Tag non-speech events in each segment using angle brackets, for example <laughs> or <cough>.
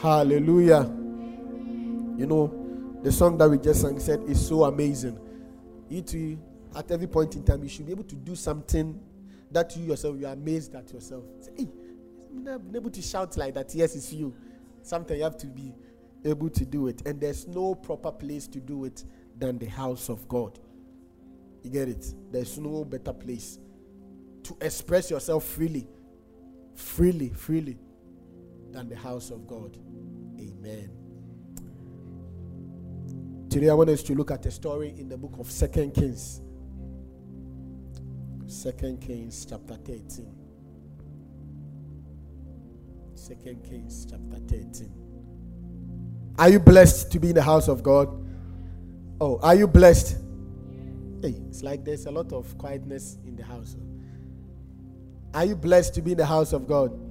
Hallelujah. You know, the song that we just sang said is so amazing. You too, at every point in time, you should be able to do something that you yourself, you are amazed at yourself. Say, hey, I'm not able to shout like that. Yes, it's you. Something you have to be able to do it. And there's no proper place to do it than the house of God. You get it? There's no better place to express yourself freely, freely, freely than the house of God. Amen. Today I want us to look at a story in the book of Second Kings. Second Kings chapter 13. Second Kings chapter 13. Are you blessed to be in the house of God? Oh, are you blessed? Hey, it's like there's a lot of quietness in the house. Are you blessed to be in the house of God?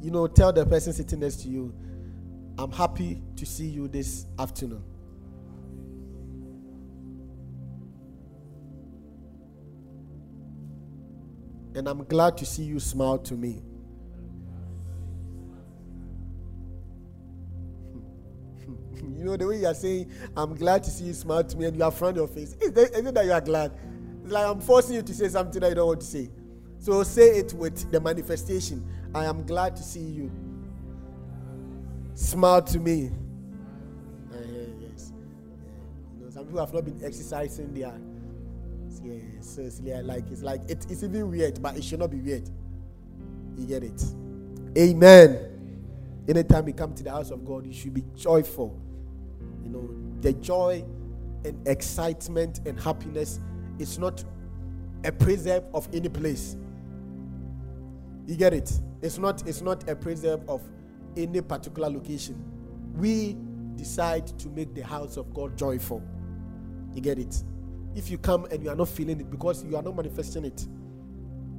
You know, tell the person sitting next to you, I'm happy to see you this afternoon. And I'm glad to see you smile to me. <laughs> you know, the way you are saying, I'm glad to see you smile to me, and you have frowned your face. Is, there, is it that you are glad? It's like I'm forcing you to say something that you don't want to say. So say it with the manifestation. I am glad to see you. Smile to me. Uh, yes. You know, some people have not been exercising their. Yeah, so it's like it's like it, it's even weird, but it should not be weird. You get it? Amen. Anytime you come to the house of God, you should be joyful. You know, the joy and excitement and happiness is not a preserve of any place. You get it? It's not it's not a preserve of any particular location. We decide to make the house of God joyful. You get it? If you come and you are not feeling it because you are not manifesting it.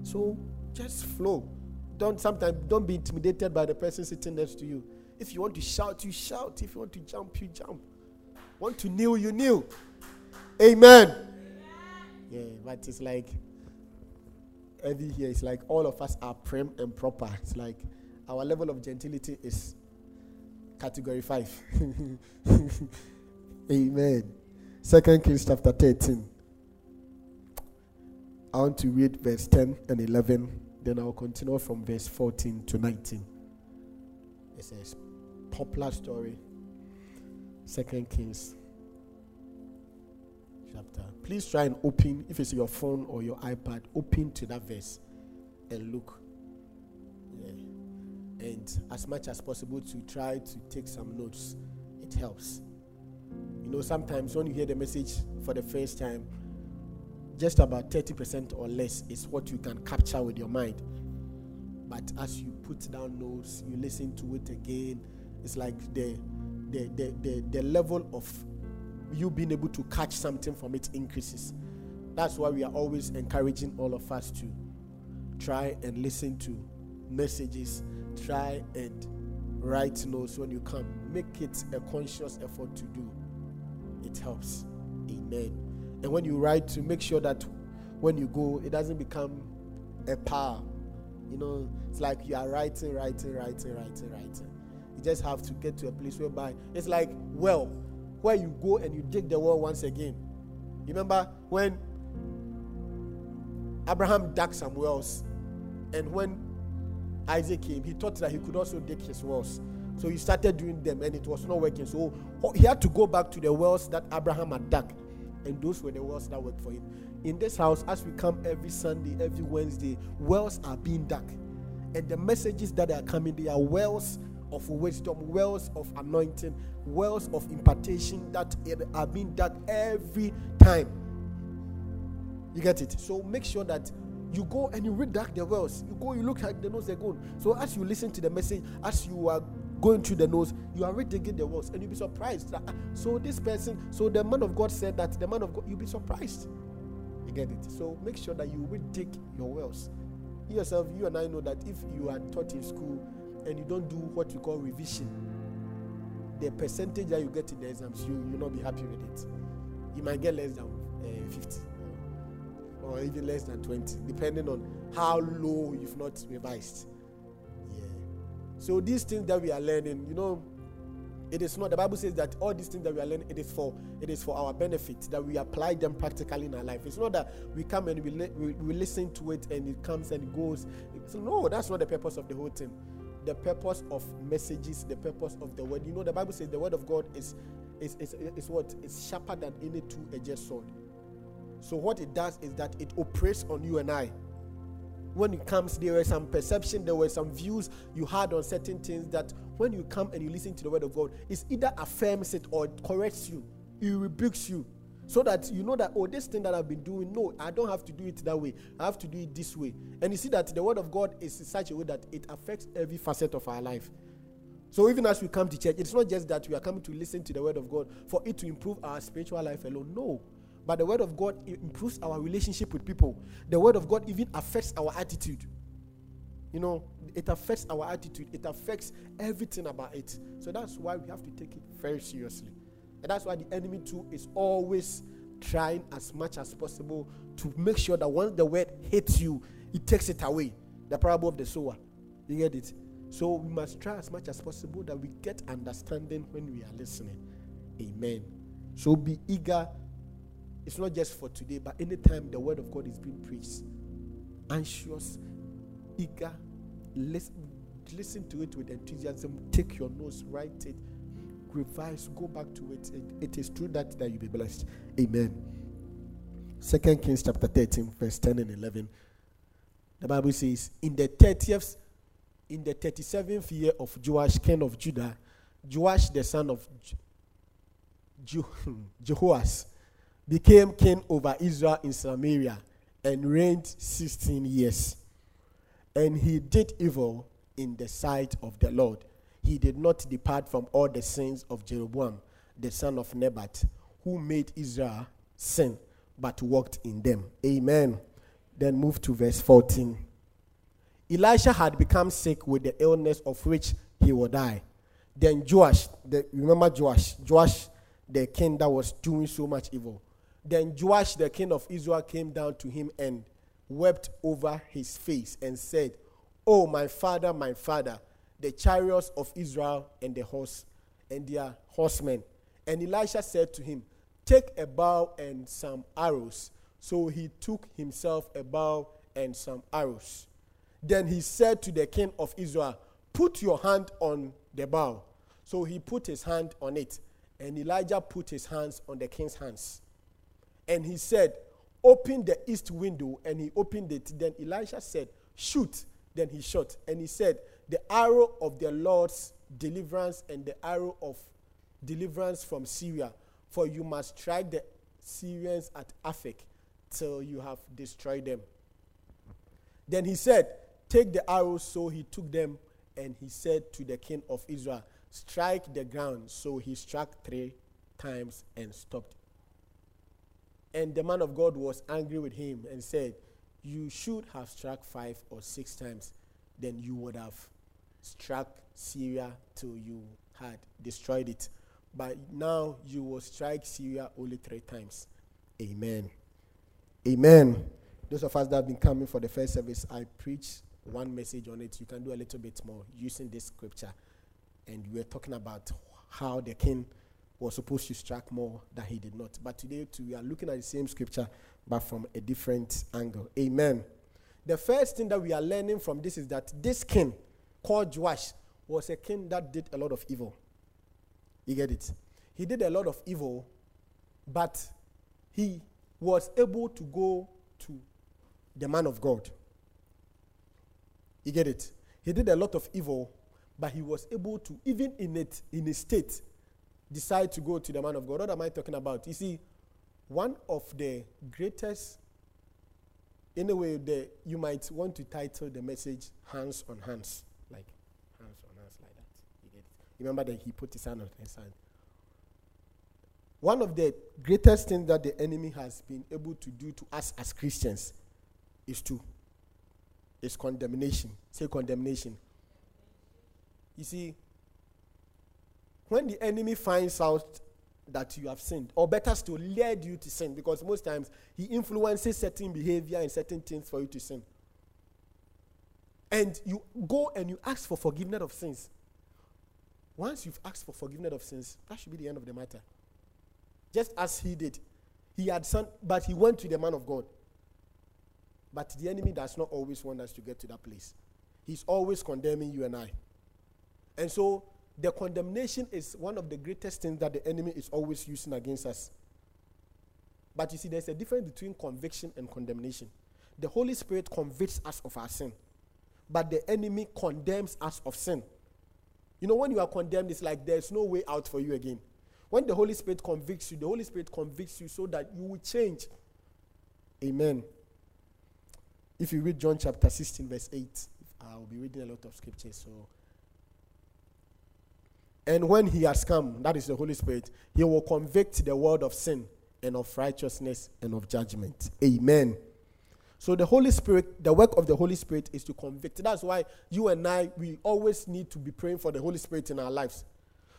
So just flow. Don't sometimes don't be intimidated by the person sitting next to you. If you want to shout, you shout. If you want to jump, you jump. Want to kneel, you kneel. Amen. Yeah, but it's like every here, it's like all of us are prim and proper. It's like our level of gentility is category five. <laughs> Amen. Second Kings chapter 13. I want to read verse 10 and 11. Then I'll continue from verse 14 to 19. It says, popular story. Second Kings chapter. Please try and open, if it's your phone or your iPad, open to that verse and look. Yeah. And as much as possible to try to take some notes. It helps. You know, sometimes when you hear the message for the first time, just about 30% or less is what you can capture with your mind. But as you put down notes, you listen to it again, it's like the the, the, the, the level of you being able to catch something from it increases. That's why we are always encouraging all of us to try and listen to messages, try and write notes when you come. Make it a conscious effort to do. It helps. Amen. And when you write, to make sure that when you go, it doesn't become a power. You know, it's like you are writing, writing, writing, writing, writing. You just have to get to a place whereby it's like well, where you go and you dig the well once again. You remember when Abraham dug some wells, and when Isaac came, he thought that he could also dig his wells. So he started doing them, and it was not working. So he had to go back to the wells that Abraham had dug, and those were the wells that worked for him. In this house, as we come every Sunday, every Wednesday, wells are being dug, and the messages that are coming, they are wells of wisdom, wells of anointing, wells of impartation that are being dug every time. You get it? So make sure that you go and you read back the wells. You go, you look at the notes they're going. So as you listen to the message, as you are going through the notes, you are reading the wells, and you'll be surprised. That, so this person, so the man of God said that the man of God, you'll be surprised. You get it? So make sure that you will dig your wells. You yourself, you and I know that if you are taught in school and you don't do what you call revision, the percentage that you get in the exams, you will not be happy with it. You might get less than uh, 50 or even less than 20, depending on how low you've not revised. Yeah. So these things that we are learning, you know, it is not. The Bible says that all these things that we are learning, it is for it is for our benefit that we apply them practically in our life. It's not that we come and we, li- we, we listen to it and it comes and it goes. So no, that's not the purpose of the whole thing. The purpose of messages, the purpose of the word. You know, the Bible says the word of God is is, is, is what is sharper than any two-edged sword. So what it does is that it operates on you and I when it comes, there were some perception, there were some views you had on certain things that when you come and you listen to the word of God, it's either affirms it or it corrects you, it rebukes you. So that you know that, oh, this thing that I've been doing, no, I don't have to do it that way. I have to do it this way. And you see that the word of God is in such a way that it affects every facet of our life. So even as we come to church, it's not just that we are coming to listen to the word of God for it to improve our spiritual life alone. No. But the word of God improves our relationship with people. The word of God even affects our attitude. You know, it affects our attitude, it affects everything about it. So that's why we have to take it very seriously. And that's why the enemy, too, is always trying as much as possible to make sure that once the word hits you, it takes it away. The parable of the sower. You get it? So we must try as much as possible that we get understanding when we are listening. Amen. So be eager it's not just for today, but anytime the word of God is being preached, anxious, eager, listen, listen to it with enthusiasm, take your notes, write it, revise, go back to it. It, it is through that that you'll be blessed. Amen. Second Kings chapter 13, verse 10 and 11. The Bible says, In the 30th, in the 37th year of Joash, king of Judah, Joash the son of <laughs> Je- became king over Israel in Samaria and reigned 16 years. And he did evil in the sight of the Lord. He did not depart from all the sins of Jeroboam, the son of Nebat, who made Israel sin, but walked in them. Amen. Then move to verse 14. Elisha had become sick with the illness of which he would die. Then Joash, the, remember Joash, Joash, the king that was doing so much evil, then Joash, the king of Israel, came down to him and wept over his face and said, Oh, my father, my father, the chariots of Israel and the horse and their horsemen. And Elisha said to him, Take a bow and some arrows. So he took himself a bow and some arrows. Then he said to the king of Israel, Put your hand on the bow. So he put his hand on it, and Elijah put his hands on the king's hands. And he said, Open the east window. And he opened it. Then Elisha said, Shoot. Then he shot. And he said, The arrow of the Lord's deliverance and the arrow of deliverance from Syria. For you must strike the Syrians at Aphek till you have destroyed them. Then he said, Take the arrows. So he took them. And he said to the king of Israel, Strike the ground. So he struck three times and stopped and the man of God was angry with him and said, You should have struck five or six times, then you would have struck Syria till you had destroyed it. But now you will strike Syria only three times. Amen. Amen. Those of us that have been coming for the first service, I preach one message on it. You can do a little bit more using this scripture. And we're talking about how the king was supposed to strike more than he did not. But today, too, we are looking at the same scripture, but from a different angle. Amen. The first thing that we are learning from this is that this king called Joash was a king that did a lot of evil. You get it? He did a lot of evil, but he was able to go to the man of God. You get it? He did a lot of evil, but he was able to, even in it, in a state, decide to go to the man of God. What am I talking about? You see, one of the greatest, in a way, that you might want to title the message "Hands on hands on hands, like that. You get it? Remember that he put his hand on his hand. One of the greatest things that the enemy has been able to do to us as Christians is to is condemnation. Say condemnation. You see, when the enemy finds out that you have sinned, or better still, led you to sin, because most times he influences certain behavior and certain things for you to sin. and you go and you ask for forgiveness of sins. Once you've asked for forgiveness of sins, that should be the end of the matter. Just as he did. He had son, but he went to the man of God. But the enemy does not always want us to get to that place. He's always condemning you and I. And so the condemnation is one of the greatest things that the enemy is always using against us. But you see, there's a difference between conviction and condemnation. The Holy Spirit convicts us of our sin, but the enemy condemns us of sin. You know, when you are condemned, it's like there's no way out for you again. When the Holy Spirit convicts you, the Holy Spirit convicts you so that you will change. Amen. If you read John chapter 16, verse 8, I'll be reading a lot of scriptures. So, and when he has come, that is the Holy Spirit, he will convict the world of sin and of righteousness and of judgment. Amen. So the Holy Spirit, the work of the Holy Spirit is to convict. That's why you and I, we always need to be praying for the Holy Spirit in our lives.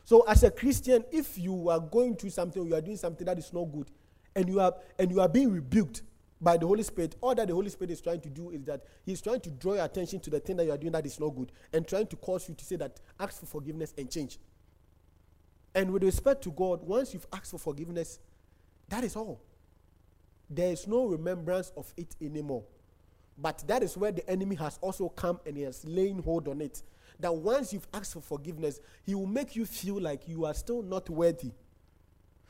So as a Christian, if you are going through something, you are doing something that is not good, and you are and you are being rebuked by the Holy Spirit, all that the Holy Spirit is trying to do is that He's trying to draw your attention to the thing that you are doing that is not good, and trying to cause you to say that ask for forgiveness and change. And with respect to God, once you've asked for forgiveness, that is all there is no remembrance of it anymore. But that is where the enemy has also come and he has laid hold on it. That once you've asked for forgiveness, he will make you feel like you are still not worthy.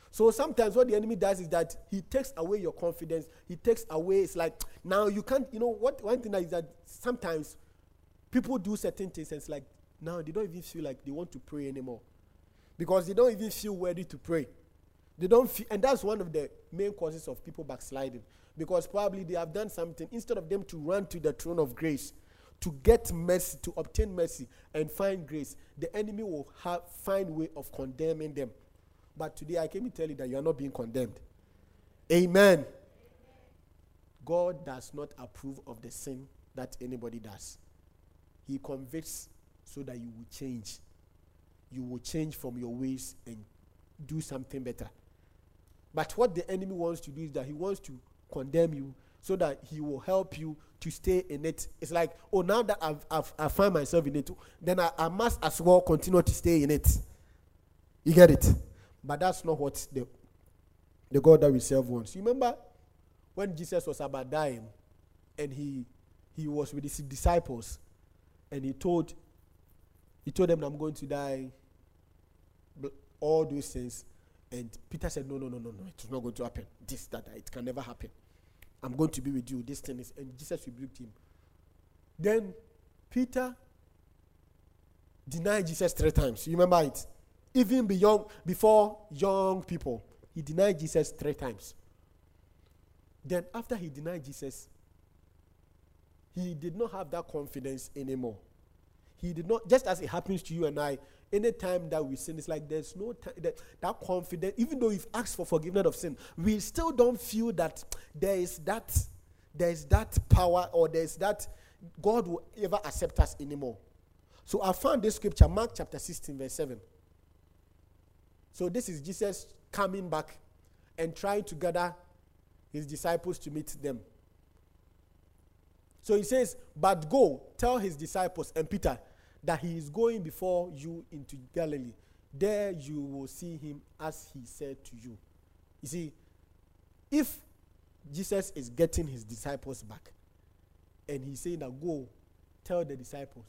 So sometimes what the enemy does is that he takes away your confidence. He takes away, it's like, now you can't, you know, what one thing is that sometimes people do certain things and it's like, now they don't even feel like they want to pray anymore. Because they don't even feel worthy to pray. They don't feel, and that's one of the main causes of people backsliding. Because probably they have done something, instead of them to run to the throne of grace, to get mercy, to obtain mercy and find grace, the enemy will have, find way of condemning them. But today I came to tell you that you are not being condemned. Amen. God does not approve of the sin that anybody does. He convicts so that you will change. You will change from your ways and do something better. But what the enemy wants to do is that he wants to condemn you so that he will help you to stay in it. It's like, oh, now that I've, I've, I find myself in it, then I, I must as well continue to stay in it. You get it? But that's not what the, the God that we serve wants. You remember when Jesus was about dying and he, he was with his disciples and he told, he told them, I'm going to die, all those things. And Peter said, No, no, no, no, no, it's not going to happen. This, that, it can never happen. I'm going to be with you. This thing is. And Jesus rebuked him. Then Peter denied Jesus three times. You remember it? Even beyond, before young people, he denied Jesus three times. Then, after he denied Jesus, he did not have that confidence anymore. He did not, just as it happens to you and I, anytime that we sin, it's like there's no that, that confidence, even though we've asked for forgiveness of sin, we still don't feel that there is that, there is that power or there's that God will ever accept us anymore. So I found this scripture, Mark chapter 16, verse 7. So this is Jesus coming back and trying to gather his disciples to meet them. So he says, But go, tell his disciples and Peter that he is going before you into Galilee. There you will see him as he said to you. You see, if Jesus is getting his disciples back and he's saying that go tell the disciples,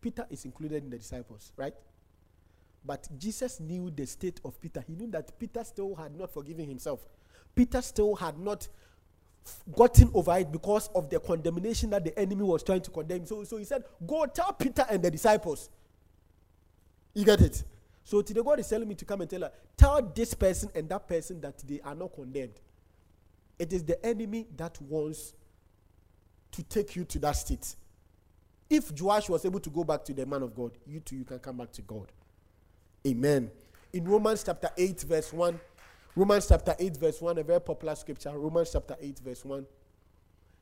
Peter is included in the disciples, right? But Jesus knew the state of Peter. He knew that Peter still had not forgiven himself. Peter still had not gotten over it because of the condemnation that the enemy was trying to condemn. So, so he said, Go tell Peter and the disciples. You get it? So today God is telling me to come and tell her, tell this person and that person that they are not condemned. It is the enemy that wants to take you to that state. If Joash was able to go back to the man of God, you too, you can come back to God. Amen. In Romans chapter 8, verse 1, Romans chapter 8, verse 1, a very popular scripture. Romans chapter 8, verse 1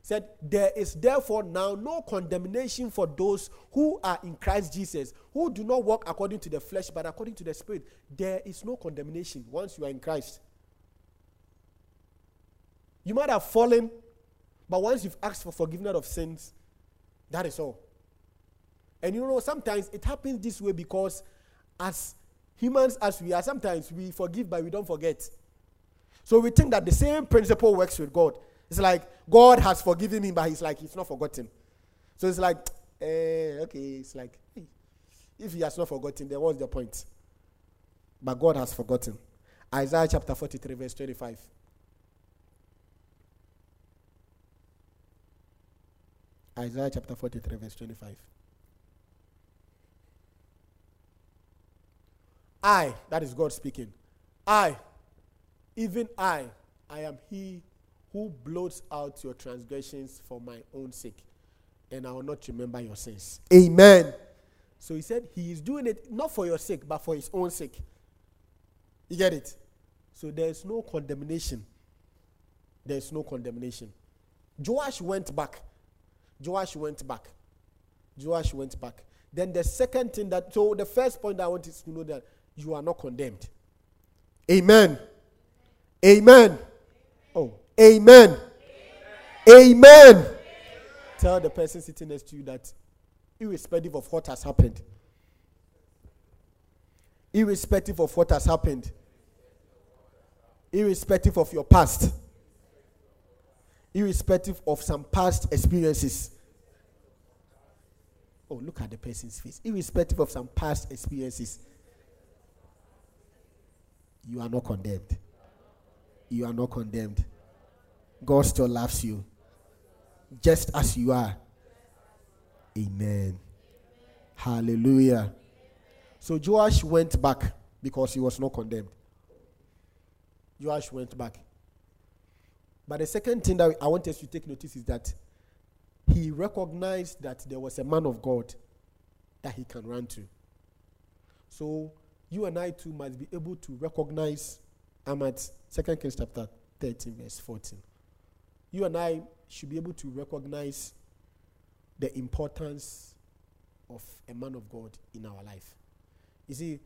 said, There is therefore now no condemnation for those who are in Christ Jesus, who do not walk according to the flesh, but according to the Spirit. There is no condemnation once you are in Christ. You might have fallen, but once you've asked for forgiveness of sins, that is all. And you know, sometimes it happens this way because as humans as we are, sometimes we forgive but we don't forget. So we think that the same principle works with God. It's like God has forgiven him, but he's like, he's not forgotten. So it's like, <tsk> eh, okay, it's like, if he has not forgotten, then what's the point? But God has forgotten. Isaiah chapter 43, verse 25. Isaiah chapter 43, verse 25. I, that is God speaking, I, even I, I am He who blots out your transgressions for my own sake, and I will not remember your sins. Amen. So he said he is doing it not for your sake, but for his own sake. You get it? So there is no condemnation. There is no condemnation. Joash went back. Joash went back. Joash went back. Then the second thing that, so the first point I want is to know that you are not condemned. Amen. Amen. Oh, amen. Amen. amen. Tell the person sitting next to you that, irrespective of what has happened, irrespective of what has happened, irrespective of your past, irrespective of some past experiences. Oh, look at the person's face. Irrespective of some past experiences, you are not condemned. You are not condemned. God still loves you just as you are. Amen. Hallelujah. So Joash went back because he was not condemned. Joash went back. But the second thing that I want us to take notice is that he recognized that there was a man of God that he can run to. So you and I too must be able to recognize. I'm 2 Kings chapter 13, verse 14. You and I should be able to recognize the importance of a man of God in our life. You see,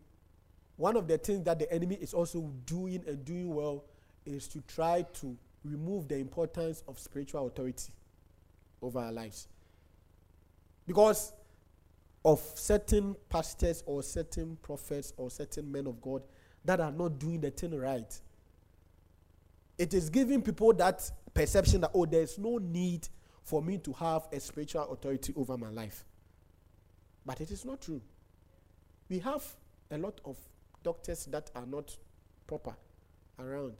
one of the things that the enemy is also doing and doing well is to try to remove the importance of spiritual authority over our lives. Because of certain pastors or certain prophets or certain men of God that are not doing the thing right. It is giving people that perception that, oh, there's no need for me to have a spiritual authority over my life. But it is not true. We have a lot of doctors that are not proper around.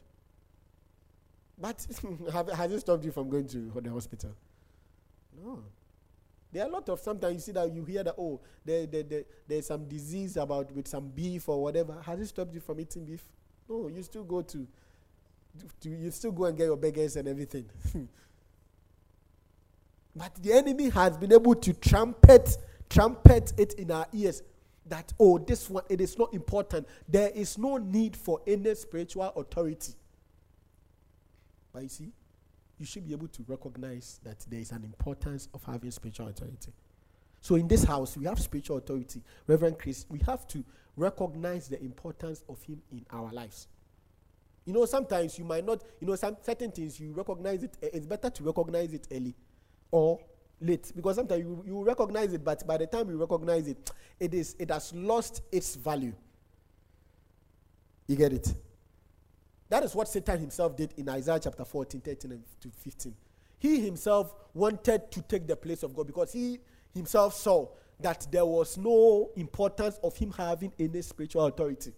But <laughs> has it stopped you from going to the hospital? No. There are a lot of sometimes you see that you hear that oh there, there, there, there's some disease about with some beef or whatever. Has it stopped you from eating beef? No, you still go to, to you still go and get your burgers and everything. <laughs> but the enemy has been able to trumpet trumpet it in our ears that oh this one it is not important. There is no need for any spiritual authority. But you see, you should be able to recognize that there is an importance of having spiritual authority. So in this house, we have spiritual authority. Reverend Chris, we have to recognize the importance of him in our lives. You know, sometimes you might not, you know, some certain things you recognize it, eh, it's better to recognize it early or late because sometimes you, you recognize it, but by the time you recognize it, it is it has lost its value. You get it? That is what Satan himself did in Isaiah chapter 14, 13 and to 15. He himself wanted to take the place of God because he himself saw that there was no importance of him having any spiritual authority.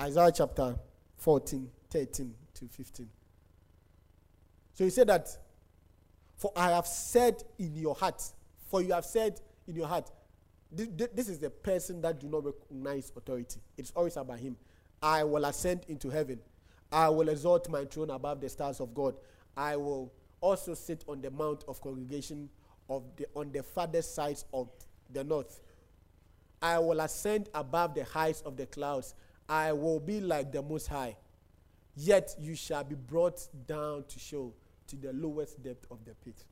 Isaiah chapter 14, 13 to 15. So he said that, For I have said in your heart, for you have said in your heart, this, this is the person that do not recognize authority. It's always about him. I will ascend into heaven. I will exalt my throne above the stars of God. I will also sit on the mount of congregation of the on the farthest sides of the north. I will ascend above the heights of the clouds. I will be like the most high. Yet you shall be brought down to Sheol to the lowest depth of the pit.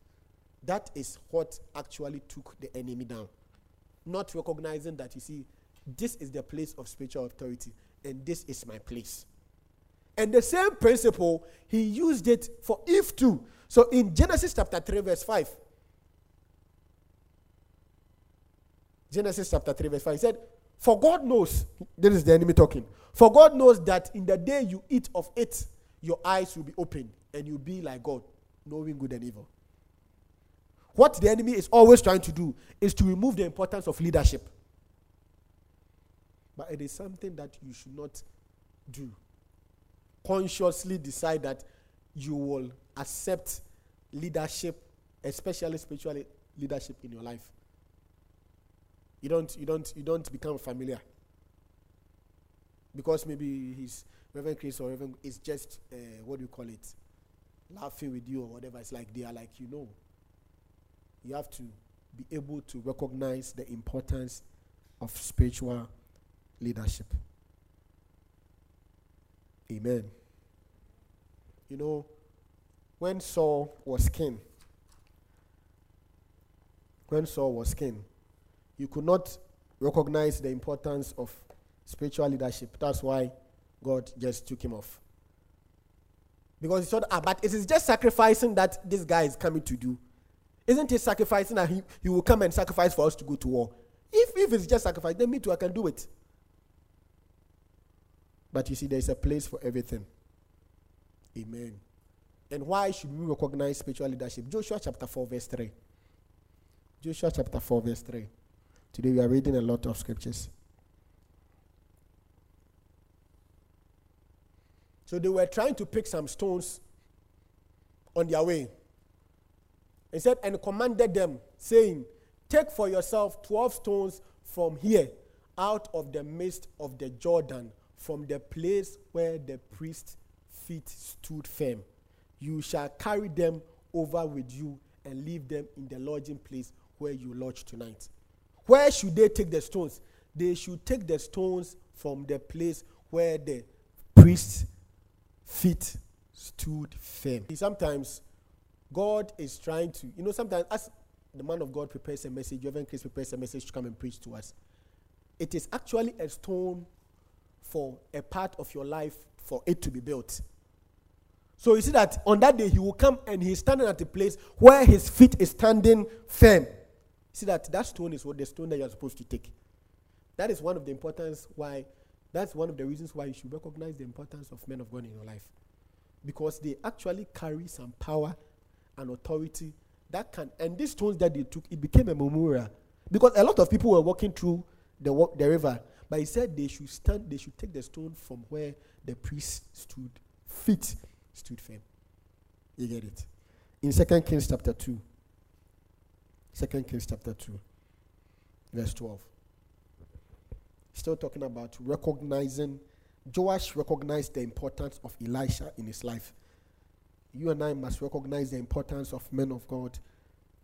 That is what actually took the enemy down. Not recognizing that you see, this is the place of spiritual authority and this is my place. And the same principle, he used it for Eve too. So in Genesis chapter 3, verse 5, Genesis chapter 3, verse 5. He said, For God knows, this is the enemy talking. For God knows that in the day you eat of it, your eyes will be opened and you'll be like God, knowing good and evil. What the enemy is always trying to do is to remove the importance of leadership. But it is something that you should not do. Consciously decide that you will accept leadership, especially spiritual leadership in your life. You don't, you don't, you don't become familiar. Because maybe he's Reverend Chris or Reverend is just uh, what do you call it? Laughing with you or whatever. It's like they are like you know. You have to be able to recognize the importance of spiritual leadership. Amen. You know, when Saul was king, when Saul was king, you could not recognize the importance of spiritual leadership. That's why God just took him off. Because he thought, ah, but it is just sacrificing that this guy is coming to do. Isn't it sacrificing that he, he will come and sacrifice for us to go to war? If, if it's just sacrifice, then me too, I can do it. But you see, there's a place for everything. Amen. And why should we recognize spiritual leadership? Joshua chapter 4, verse 3. Joshua chapter 4, verse 3. Today we are reading a lot of scriptures. So they were trying to pick some stones on their way. He said, and commanded them, saying, Take for yourself 12 stones from here, out of the midst of the Jordan, from the place where the priest's feet stood firm. You shall carry them over with you and leave them in the lodging place where you lodge tonight. Where should they take the stones? They should take the stones from the place where the priest's feet stood firm. Sometimes God is trying to, you know, sometimes as the man of God prepares a message, Reverend Chris prepares a message to come and preach to us. It is actually a stone for a part of your life for it to be built. So you see that on that day he will come and he's standing at a place where his feet is standing firm. See that that stone is what the stone that you're supposed to take. That is one of the importance why that's one of the reasons why you should recognize the importance of men of God in your life. Because they actually carry some power and authority that can and these stones that they took, it became a memorial. Because a lot of people were walking through the, the river, but he said they should stand, they should take the stone from where the priest stood, feet stood firm. You get it? In Second Kings chapter 2. Second Kings chapter 2, verse 12. Still talking about recognizing, Joash recognized the importance of Elisha in his life. You and I must recognize the importance of men of God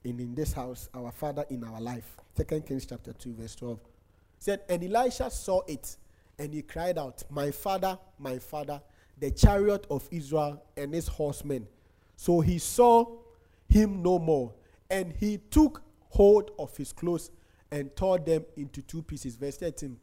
in, in this house, our father in our life. Second Kings chapter 2, verse 12. Said, and Elisha saw it, and he cried out, My father, my father, the chariot of Israel and his horsemen. So he saw him no more, and he took hold of his clothes and tore them into two pieces. Verse 13.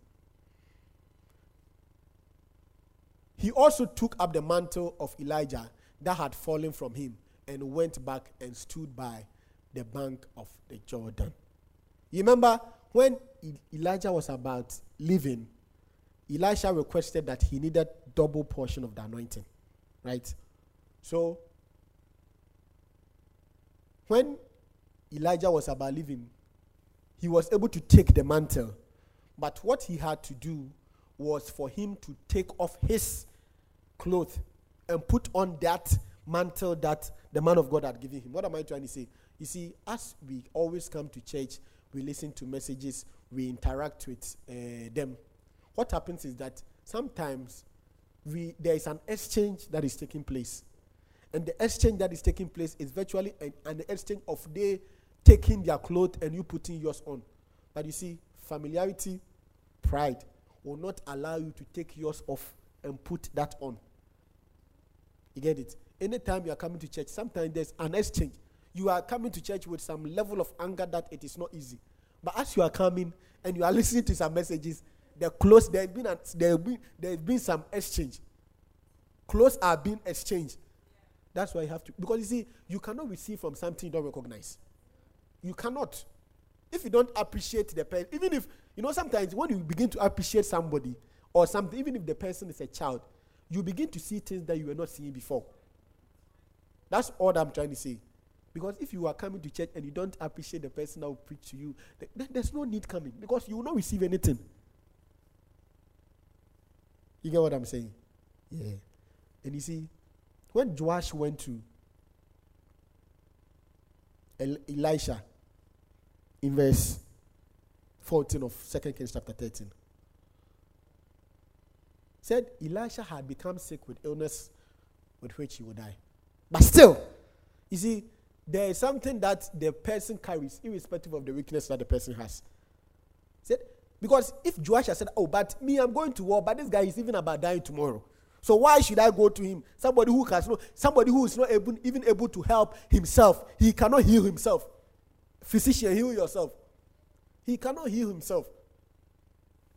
He also took up the mantle of Elijah that had fallen from him and went back and stood by the bank of the Jordan. You remember when Elijah was about leaving, Elisha requested that he needed double portion of the anointing, right? So when Elijah was about leaving, he was able to take the mantle. But what he had to do was for him to take off his clothes and put on that mantle that the man of God had given him. What am I trying to say? You see, as we always come to church, we listen to messages, we interact with uh, them. What happens is that sometimes we, there is an exchange that is taking place. And the exchange that is taking place is virtually an, an exchange of they taking their clothes and you putting yours on. But you see, familiarity, pride will not allow you to take yours off and put that on. You get it? Anytime you are coming to church, sometimes there's an exchange. You are coming to church with some level of anger that it is not easy. But as you are coming and you are <laughs> listening to some messages, the clothes there have been there been there been some exchange. Clothes are being exchanged. That's why you have to because you see, you cannot receive from something you don't recognize. You cannot. If you don't appreciate the person, even if, you know, sometimes when you begin to appreciate somebody or something, even if the person is a child, you begin to see things that you were not seeing before. That's all I'm trying to say. Because if you are coming to church and you don't appreciate the person that will preach to you, there's no need coming because you will not receive anything. You get what I'm saying? Yeah. And you see, when Joash went to El- Elisha in verse 14 of 2 Kings chapter 13, said Elisha had become sick with illness with which he would die. But still, you see, there is something that the person carries, irrespective of the weakness that the person has. Said, because if Joash said, Oh, but me, I'm going to war, but this guy is even about dying tomorrow. So why should I go to him? Somebody who has no, somebody who is not able, even able to help himself. He cannot heal himself. Physician, heal yourself. He cannot heal himself.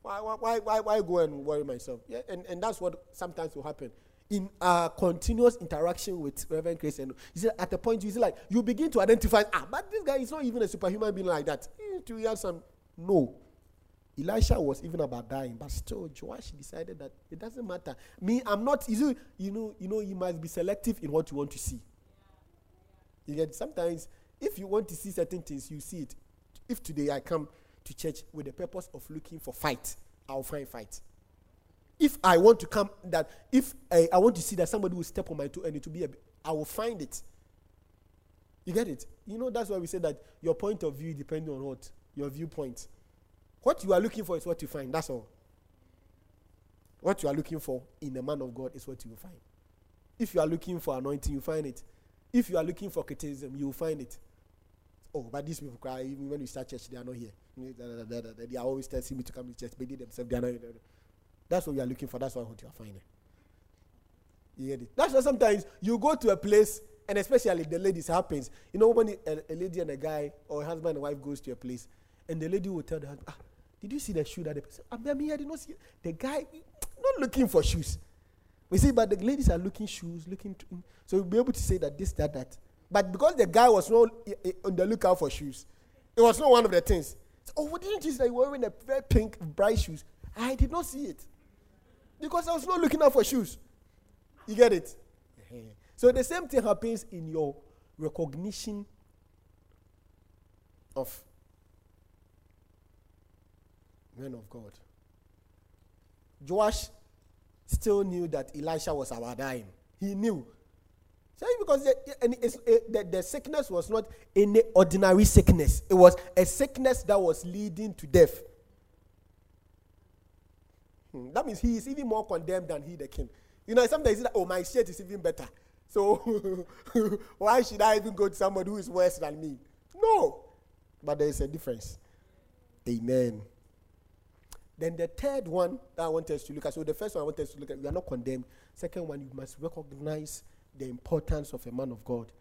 Why, why, why, why go and worry myself? Yeah, and, and that's what sometimes will happen in our continuous interaction with Reverend Chris. And you see, at the point you see, like you begin to identify, ah, but this guy is not even a superhuman being like that. To hear some, no. Elisha was even about dying, but still, Joash decided that it doesn't matter. Me, I'm not. You know, you know, you must be selective in what you want to see. You get sometimes if you want to see certain things, you see it. If today I come to church with the purpose of looking for fight, I'll find fight. If I want to come, that if I, I want to see that somebody will step on my toe and it will be a, I will find it. You get it? You know that's why we say that your point of view depends on what your viewpoint. What you are looking for is what you find. That's all. What you are looking for in a man of God is what you will find. If you are looking for anointing, you find it. If you are looking for criticism, you will find it. Oh, but these people cry even when we start church, they are not here. They are always telling me to come to church, but they themselves they are not here. That's what you are looking for. That's what I want you are finding. You get it? That's why sometimes you go to a place, and especially the ladies happens. You know, when a, a lady and a guy or a husband and wife goes to a place, and the lady will tell the husband, ah, did you see the shoe that the person? I mean, I did not see it. The guy not looking for shoes. We see, but the ladies are looking shoes, looking. To, so we'll be able to say that this, that, that. But because the guy was not eh, eh, on the lookout for shoes, it was not one of the things. So, oh, what didn't you say you were wearing a very pink, bright shoes? I did not see it because I was not looking out for shoes. You get it? Uh-huh. So the same thing happens in your recognition of men of God. Joash still knew that Elisha was about dying. He knew. Because the, and the, the sickness was not any ordinary sickness, it was a sickness that was leading to death. Hmm. That means he is even more condemned than he, the king. You know, sometimes like, oh, my shirt is even better. So <laughs> why should I even go to somebody who is worse than me? No. But there is a difference. Amen. Then the third one that I want us to look at. So the first one I want us to look at, we are not condemned. Second one, you must recognize the importance of a man of God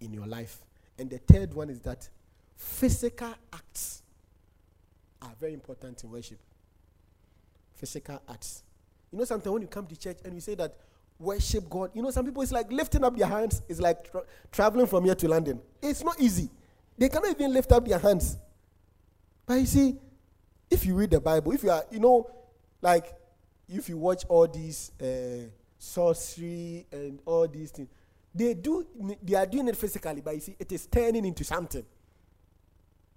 in your life. And the third one is that physical acts are very important in worship. Physical acts. You know, sometimes when you come to church and you say that worship God, you know, some people it's like lifting up their hands is like tra- traveling from here to London. It's not easy. They cannot even lift up their hands. But you see, if you read the Bible, if you are, you know, like if you watch all these uh, sorcery and all these things, they do, they are doing it physically, but you see, it is turning into something.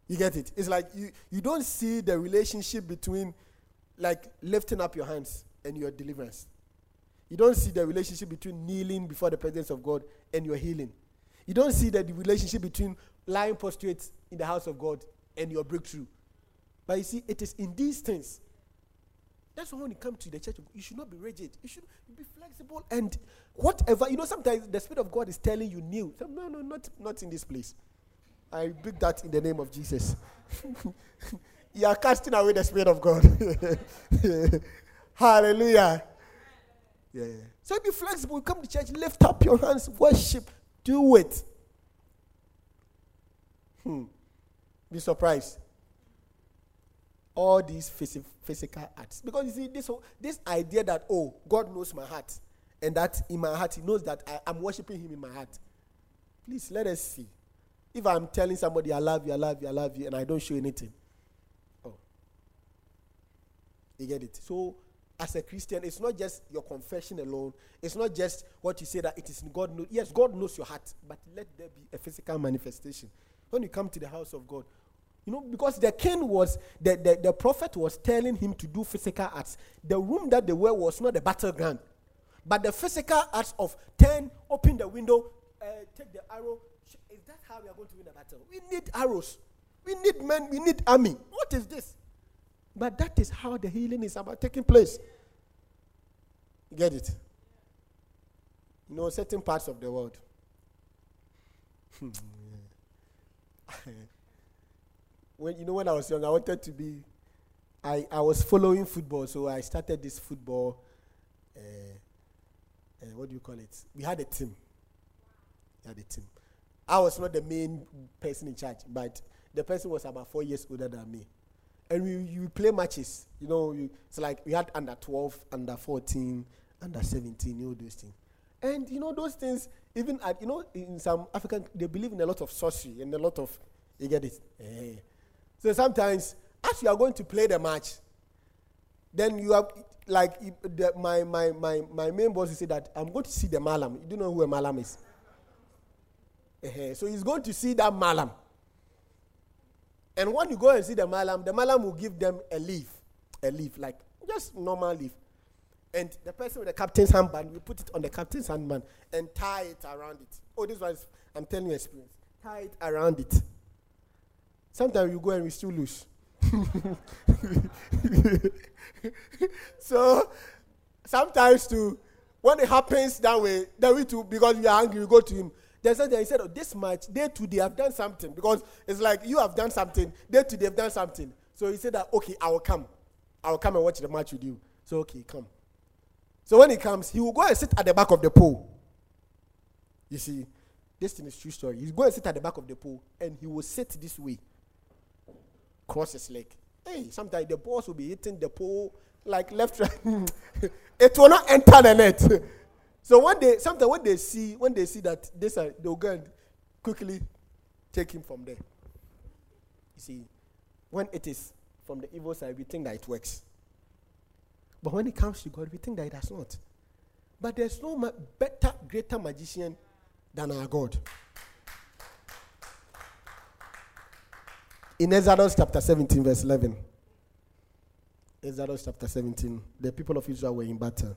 You get it? It's like you, you don't see the relationship between like lifting up your hands and your deliverance. You don't see the relationship between kneeling before the presence of God and your healing. You don't see the relationship between lying prostrate in the house of God and your breakthrough. But you see, it is in these things. That's why when you come to the church, you should not be rigid. You should be flexible and whatever. You know, sometimes the Spirit of God is telling you new. So, no, no, not, not in this place. I rebuke that in the name of Jesus. <laughs> you are casting away the Spirit of God. <laughs> Hallelujah. Yeah. So be flexible. Come to church, lift up your hands, worship, do it. Hmm. Be surprised all these phys- physical acts. Because you see, this, this idea that, oh, God knows my heart, and that in my heart, He knows that I, am worshiping Him in my heart. Please let us see. If I'm telling somebody I love you, I love you, I love you, and I don't show anything, oh, you get it. So, as a Christian, it's not just your confession alone. It's not just what you say that it is God knows. Yes, God knows your heart, but let there be a physical manifestation. When you come to the house of God, you know, because the king was, the, the, the prophet was telling him to do physical acts. The room that they were was not the battleground. But the physical acts of turn, open the window, uh, take the arrow. Is that how we are going to win a battle? We need arrows. We need men. We need army. What is this? But that is how the healing is about taking place. You get it? You know, certain parts of the world. <laughs> <laughs> when you know when I was young, I wanted to be. I, I was following football, so I started this football. Uh, uh, what do you call it? We had a team. We had a team. I was not the main person in charge, but the person was about four years older than me. And we you play matches. You know, it's like we had under 12, under 14, under 17, you know, those things. And you know, those things, even at, you know, in some African, they believe in a lot of sorcery and a lot of, you get it? Eh. So sometimes, as you are going to play the match, then you have, like, the, my, my, my, my main boss said that I'm going to see the malam. You don't know who a malam is? Uh, so he's going to see that malam. And when you go and see the malam, the malam will give them a leaf, a leaf, like just normal leaf. And the person with the captain's handband, we put it on the captain's handband and tie it around it. Oh, this was, I'm telling you experience. Tie it around it. Sometimes you go and we still lose. <laughs> so sometimes too, when it happens that way, then we too, because we are angry, we go to him. Then something he said, Oh, this match, they too they have done something. Because it's like you have done something, they too they have done something. So he said that, okay, I will come. I will come and watch the match with you. So okay, come. So when he comes, he will go and sit at the back of the pool. You see, this thing is true story. He's going to sit at the back of the pool and he will sit this way cross his leg. Hey, sometimes the balls will be hitting the pole like left, <laughs> right. it will not enter the net. <laughs> so when they sometimes when they see when they see that this uh, are they'll go and quickly take him from there. You see, when it is from the evil side, we think that it works. But when it comes to God, we think that it does not. But there's no ma- better, greater magician than our God. In Exodus chapter 17, verse 11. Exodus chapter 17. The people of Israel were in battle.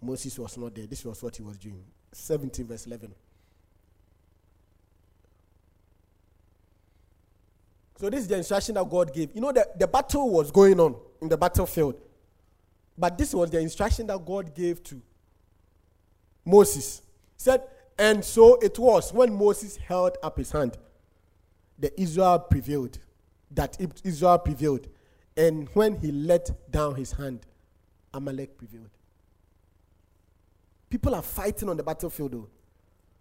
Moses was not there. This was what he was doing. 17, verse 11. So, this is the instruction that God gave. You know, the, the battle was going on in the battlefield. But this was the instruction that God gave to Moses. He said, and so it was when Moses held up his hand the Israel prevailed, that Israel prevailed. And when he let down his hand, Amalek prevailed. People are fighting on the battlefield, though.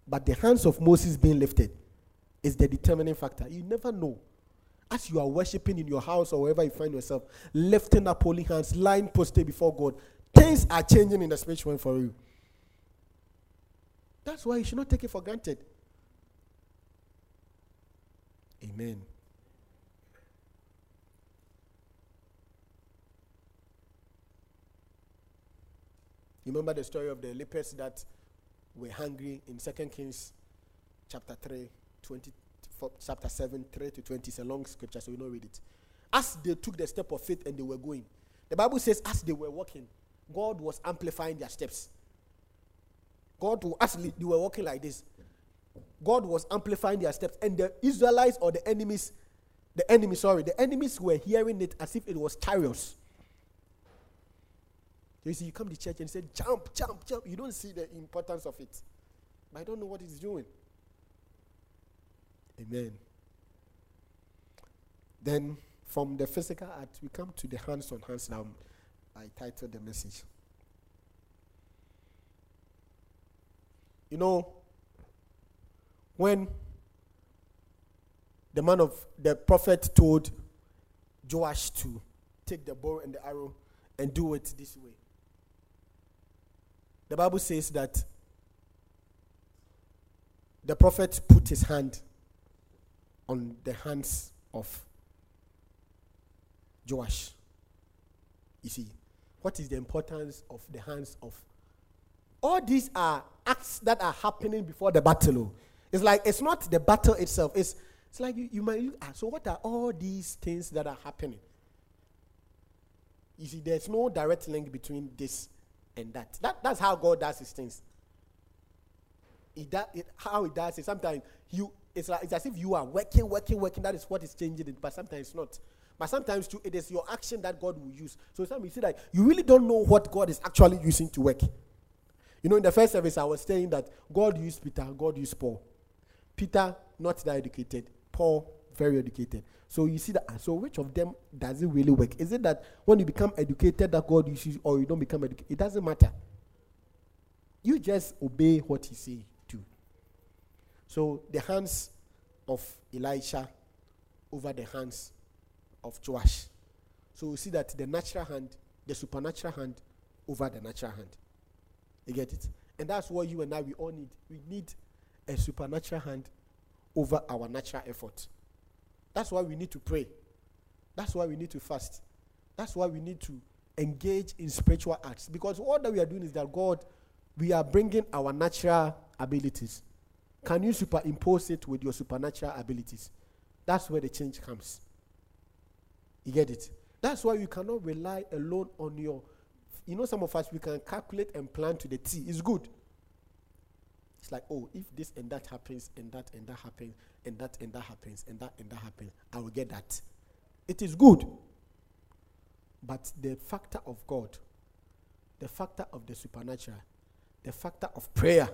But the hands of Moses being lifted is the determining factor. You never know. As you are worshiping in your house or wherever you find yourself, lifting up holy hands, lying posted before God, things are changing in the spiritual for you. That's why you should not take it for granted. Amen. You remember the story of the lepers that were hungry in 2 Kings chapter 3, 20, chapter 7, 3 to 20. It's a long scripture, so we don't read it. As they took the step of faith and they were going, the Bible says, as they were walking, God was amplifying their steps. God, as they were walking like this, God was amplifying their steps, and the Israelites or the enemies, the enemy, sorry, the enemies were hearing it as if it was chariots. You see, you come to church and say, jump, jump, jump. You don't see the importance of it. I don't know what it's doing. Amen. Then from the physical act, we come to the hands on hands now. I titled the message. You know, when the man of the prophet told Joash to take the bow and the arrow and do it this way. The Bible says that the prophet put his hand on the hands of Joash. You see, what is the importance of the hands of all these are acts that are happening before the battle. Oh. It's like it's not the battle itself. It's it's like you, you might ah, so what are all these things that are happening? You see, there's no direct link between this and that. that that's how God does his things. That, it, how he does it. Sometimes you it's like it's as if you are working, working, working. That is what is changing it, but sometimes it's not. But sometimes too, it is your action that God will use. So sometimes you see that you really don't know what God is actually using to work. You know, in the first service, I was saying that God used Peter, God used Paul. Peter, not that educated, Paul, very educated. So you see that. So which of them does it really work? Is it that when you become educated that God uses, or you don't become educated? It doesn't matter. You just obey what He say to. So the hands of Elisha over the hands of Joash. So we see that the natural hand, the supernatural hand over the natural hand. You get it? And that's what you and I we all need. We need a supernatural hand over our natural effort. That's why we need to pray. That's why we need to fast. That's why we need to engage in spiritual acts. Because all that we are doing is that God, we are bringing our natural abilities. Can you superimpose it with your supernatural abilities? That's where the change comes. You get it? That's why you cannot rely alone on your you know, some of us, we can calculate and plan to the T. It's good. It's like, oh, if this and that happens, and that and that happens, and that and that happens, and that and that happens, I will get that. It is good. But the factor of God, the factor of the supernatural, the factor of prayer,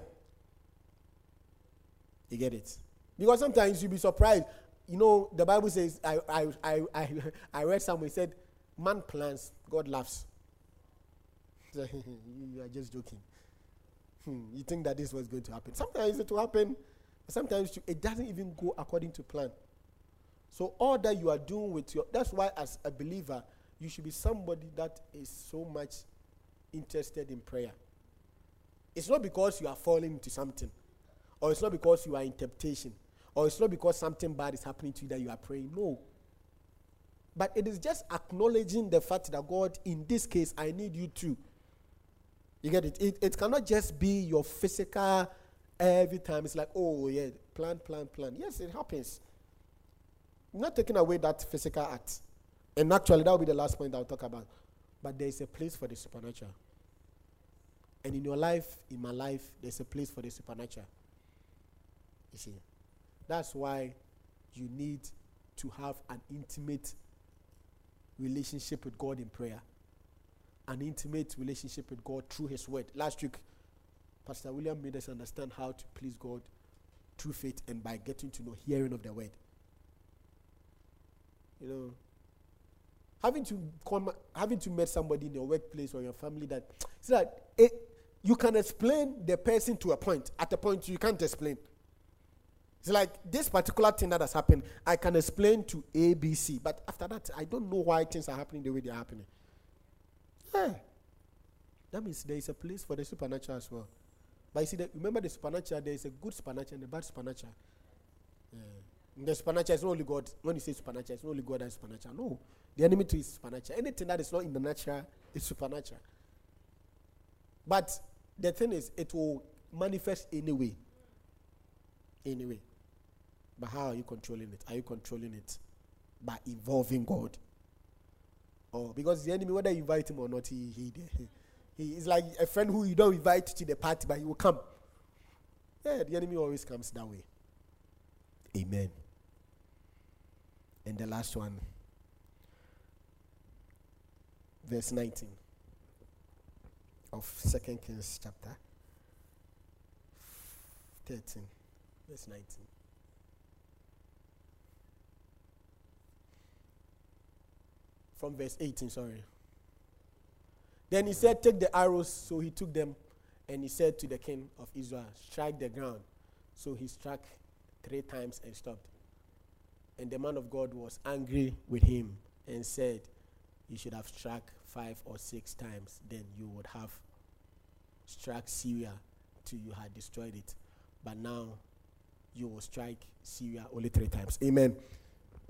you get it? Because sometimes you'll be surprised. You know, the Bible says, I, I, I, I, <laughs> I read somewhere, said, man plans, God laughs. you are just joking. Hmm, you think that this was going to happen. Sometimes it will happen, sometimes it doesn't even go according to plan. So all that you are doing with your that's why as a believer, you should be somebody that is so much interested in prayer. It's not because you are falling into something, or it's not because you are in temptation, or it's not because something bad is happening to you that you are praying. No. But it is just acknowledging the fact that God, in this case, I need you to you get it? it? It cannot just be your physical every time. It's like, oh, yeah, plan, plan, plan. Yes, it happens. I'm not taking away that physical act. And actually, that will be the last point I'll talk about. But there is a place for the supernatural. And in your life, in my life, there's a place for the supernatural. You see? That's why you need to have an intimate relationship with God in prayer an intimate relationship with God through His Word. Last week, Pastor William made us understand how to please God through faith and by getting to know hearing of the Word. You know, having to come, having to meet somebody in your workplace or your family that it's like it, you can explain the person to a point. At a point, you can't explain. It's like this particular thing that has happened, I can explain to A, B, C, but after that, I don't know why things are happening the way they are happening. Yeah. That means there is a place for the supernatural as well. But you see, that, remember the supernatural, there is a good supernatural and a bad supernatural. Yeah. The supernatural is not only God. When you say supernatural, it's not only God that is supernatural. No. The enemy too is supernatural. Anything that is not in the natural is supernatural. But the thing is, it will manifest anyway. Anyway. But how are you controlling it? Are you controlling it by involving God? Oh, because the enemy, whether you invite him or not, he, he, he is like a friend who you don't invite to the party, but he will come. Yeah, the enemy always comes that way. Amen. And the last one, verse 19 of Second Kings chapter 13, verse 19. From verse 18, sorry. Then he said, Take the arrows. So he took them and he said to the king of Israel, Strike the ground. So he struck three times and stopped. And the man of God was angry with him and said, You should have struck five or six times, then you would have struck Syria till you had destroyed it. But now you will strike Syria only three times. Amen.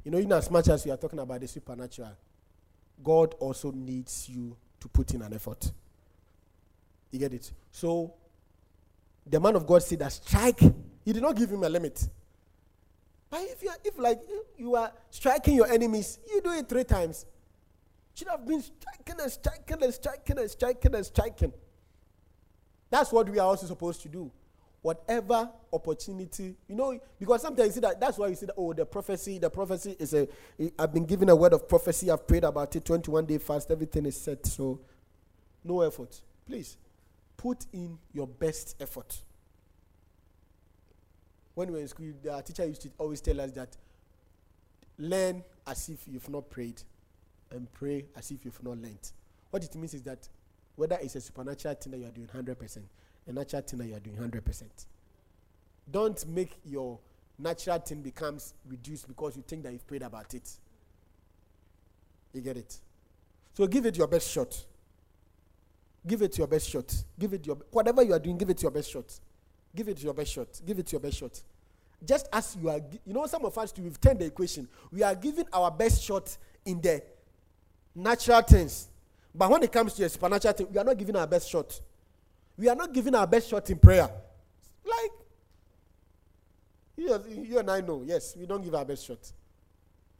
You know, in as much as we are talking about the supernatural, God also needs you to put in an effort. You get it? So, the man of God said that strike, he did not give him a limit. But if you are, if like you are striking your enemies, you do it three times. Should have been striking and striking and striking and striking and striking. That's what we are also supposed to do. Whatever opportunity, you know, because sometimes you see that that's why you see that, oh, the prophecy, the prophecy is a, I've been given a word of prophecy, I've prayed about it, 21 day fast, everything is set, so no effort. Please, put in your best effort. When we were in school, the teacher used to always tell us that learn as if you've not prayed and pray as if you've not learned. What it means is that whether it's a supernatural thing that you are doing 100%, a natural thing that you are doing 100%. Don't make your natural thing becomes reduced because you think that you've prayed about it. You get it? So give it your best shot. Give it your best shot. Give it your whatever you are doing, give it your best shot. Give it your best shot. Give it your best shot. Just as you are, you know, some of us we've turned the equation. We are giving our best shot in the natural things. But when it comes to a supernatural thing, we are not giving our best shot. We are not giving our best shot in prayer. Like, you, you and I know, yes, we don't give our best shot.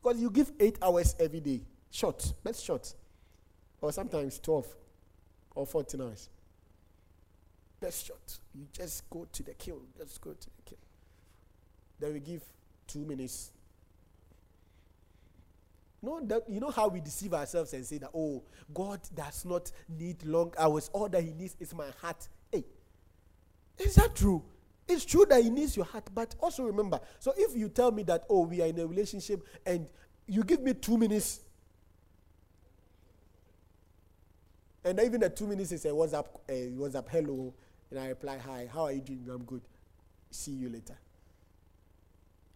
Because you give eight hours every day. Shot, best shot. Or sometimes 12 or 14 hours. Best shot. You just go to the kill. Just go to the kill. Then we give two minutes, no, that, you know how we deceive ourselves and say that, oh, God does not need long hours. All that He needs is my heart. Hey, is that true? It's true that He needs your heart, but also remember. So if you tell me that, oh, we are in a relationship and you give me two minutes, and even the two minutes is a WhatsApp, uh, WhatsApp hello, and I reply, hi, how are you doing? I'm good. See you later.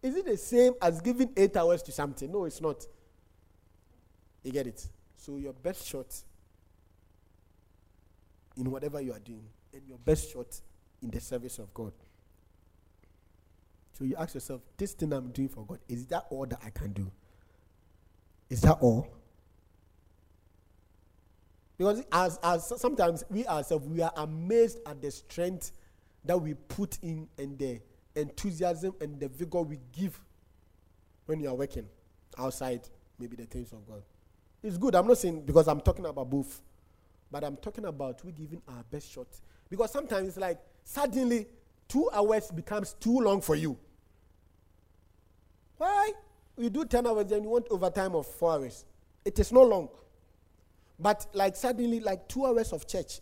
Is it the same as giving eight hours to something? No, it's not. You get it? So your best shot in whatever you are doing, and your best shot in the service of God. So you ask yourself, this thing I'm doing for God, is that all that I can do? Is that all? Because as, as sometimes we ourselves we are amazed at the strength that we put in and the enthusiasm and the vigor we give when you are working outside maybe the things of God. It's good. I'm not saying because I'm talking about both, but I'm talking about we giving our best shot. Because sometimes it's like suddenly two hours becomes too long for you. Why? You do 10 hours, then you want overtime of four hours. It is no long. But like suddenly, like two hours of church.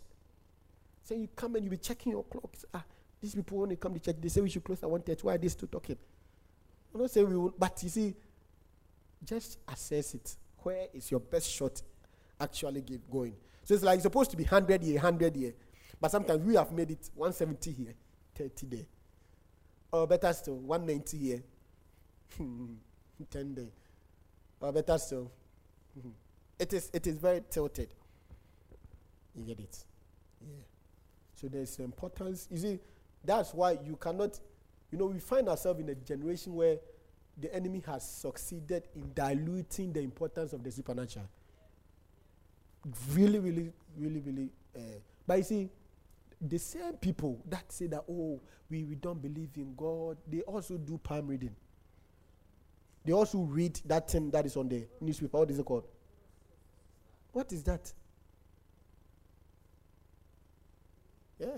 So you come and you be checking your clock. Ah, these people when they come to church, they say we should close at one thirty. Why are they still talking? I'm not saying we will, but you see, just assess it where is your best shot actually give, going? So it's like it's supposed to be 100 here, 100 here. But sometimes we have made it 170 here, 30 there. Or better still, 190 here, hmm, 10 there. Or better still, hmm. it is, it is very tilted. You get it? Yeah. So there's importance. You see, that's why you cannot, you know, we find ourselves in a generation where the enemy has succeeded in diluting the importance of the supernatural. Really, really, really, really. Uh, but you see, the same people that say that, oh, we, we don't believe in God, they also do palm reading. They also read that thing that is on the newspaper. What is it called? What is that? Yeah.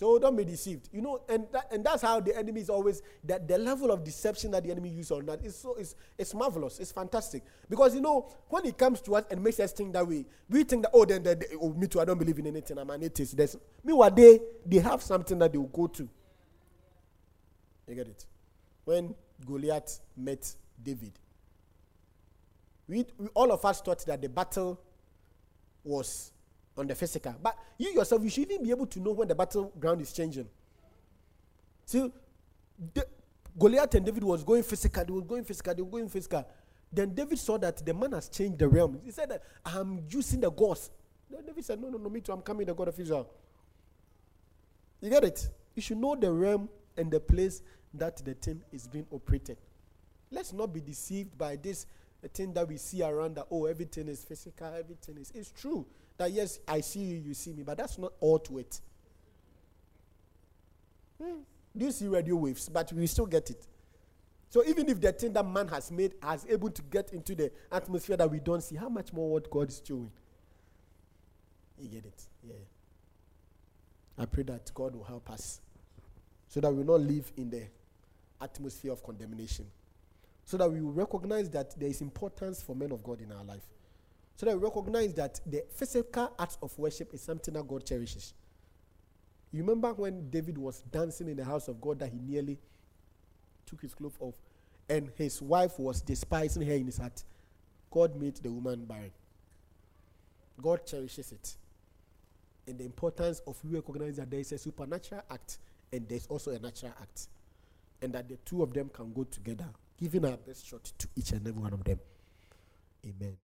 So don't be deceived. You know, and that, and that's how the enemy is always that the level of deception that the enemy uses on that is so it's, it's marvelous. It's fantastic. Because you know, when it comes to us and makes us think that way, we think that oh then, then oh, me too, I don't believe in anything, I'm an atheist. There's meanwhile they they have something that they will go to. You get it? When Goliath met David, we, we all of us thought that the battle was on the physical. But you yourself, you should even be able to know when the battleground is changing. See, the, Goliath and David was going physical, they were going physical, they were going physical. Then David saw that the man has changed the realm. He said that I'm using the gods. Then David said, No, no, no, me too, I'm coming the God of Israel. You get it? You should know the realm and the place that the thing is being operated. Let's not be deceived by this thing that we see around that, oh, everything is physical, everything is. It's true that, yes, I see you, you see me, but that's not all to it. Hmm. Do you see radio waves? But we still get it. So even if the thing that man has made has able to get into the atmosphere that we don't see, how much more what God is doing? You get it? Yeah. I pray that God will help us so that we will not live in the atmosphere of condemnation. So that we will recognize that there is importance for men of God in our life. So that we recognize that the physical act of worship is something that God cherishes. You remember when David was dancing in the house of God that he nearly took his clothes off and his wife was despising her in his heart. God made the woman barren. God cherishes it. And the importance of you recognize that there is a supernatural act and there's also a natural act. And that the two of them can go together, giving our best shot to each and every one of them. Amen.